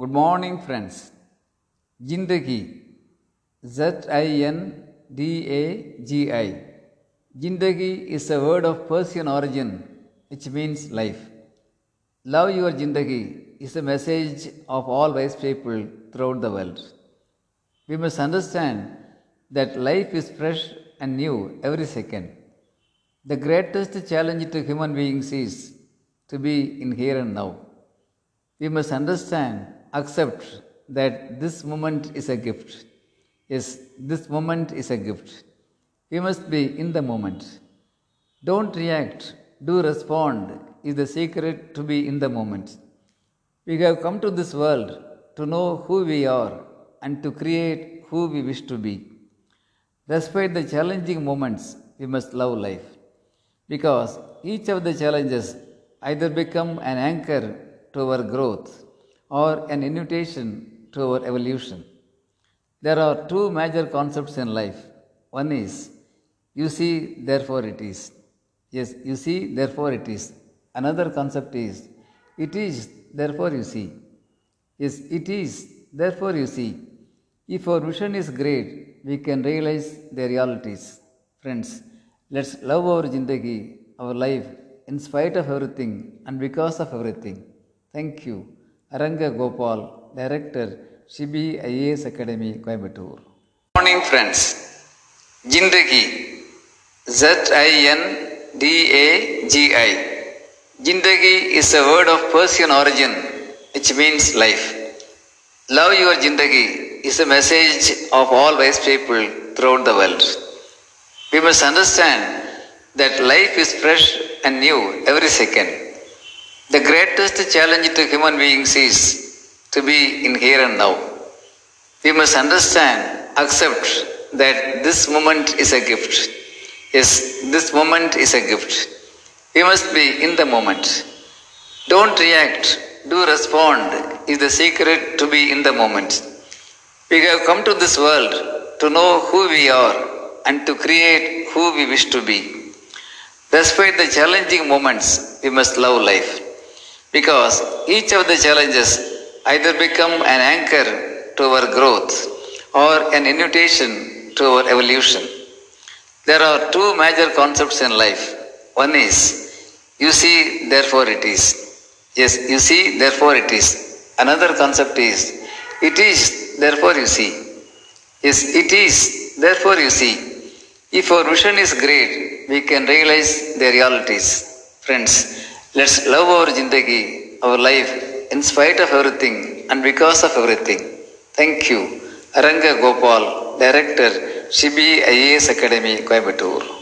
Good morning, friends. Jindagi, Z I N D A G I. Jindagi is a word of Persian origin which means life. Love your Jindagi is a message of all wise people throughout the world. We must understand that life is fresh and new every second. The greatest challenge to human beings is to be in here and now. We must understand, accept that this moment is a gift. Yes, this moment is a gift. We must be in the moment. Don't react, do respond is the secret to be in the moment. We have come to this world to know who we are and to create who we wish to be. Despite the challenging moments, we must love life because each of the challenges either become an anchor to our growth or an invitation to our evolution. There are two major concepts in life. One is you see, therefore it is. Yes, you see, therefore it is. Another concept is it is, therefore you see. Yes, it is, therefore you see. If our vision is great, we can realize the realities. Friends, let's love our Jindagi, our life, in spite of everything and because of everything. Thank you. Aranga Gopal, Director, Shibi IAS Academy, Coimbatore. Morning, friends. Jindagi, Z I N D A G I. Jindagi is a word of Persian origin which means life. Love your Jindagi is a message of all wise people throughout the world. We must understand that life is fresh and new every second. The greatest challenge to human beings is to be in here and now. We must understand, accept that this moment is a gift. Yes, this moment is a gift. We must be in the moment. Don't react, do respond is the secret to be in the moment. We have come to this world to know who we are and to create who we wish to be. Despite the challenging moments, we must love life because each of the challenges either become an anchor to our growth or an invitation to our evolution. There are two major concepts in life. One is you see, therefore it is. Yes, you see, therefore it is. Another concept is it is, therefore you see. Yes, it is, therefore you see. If our vision is great, we can realize the realities. Friends, let's love our Jindagi, our life, in spite of everything and because of everything. Thank you. Aranga Gopal, Director, Shibi IAS Academy, Coimbatore.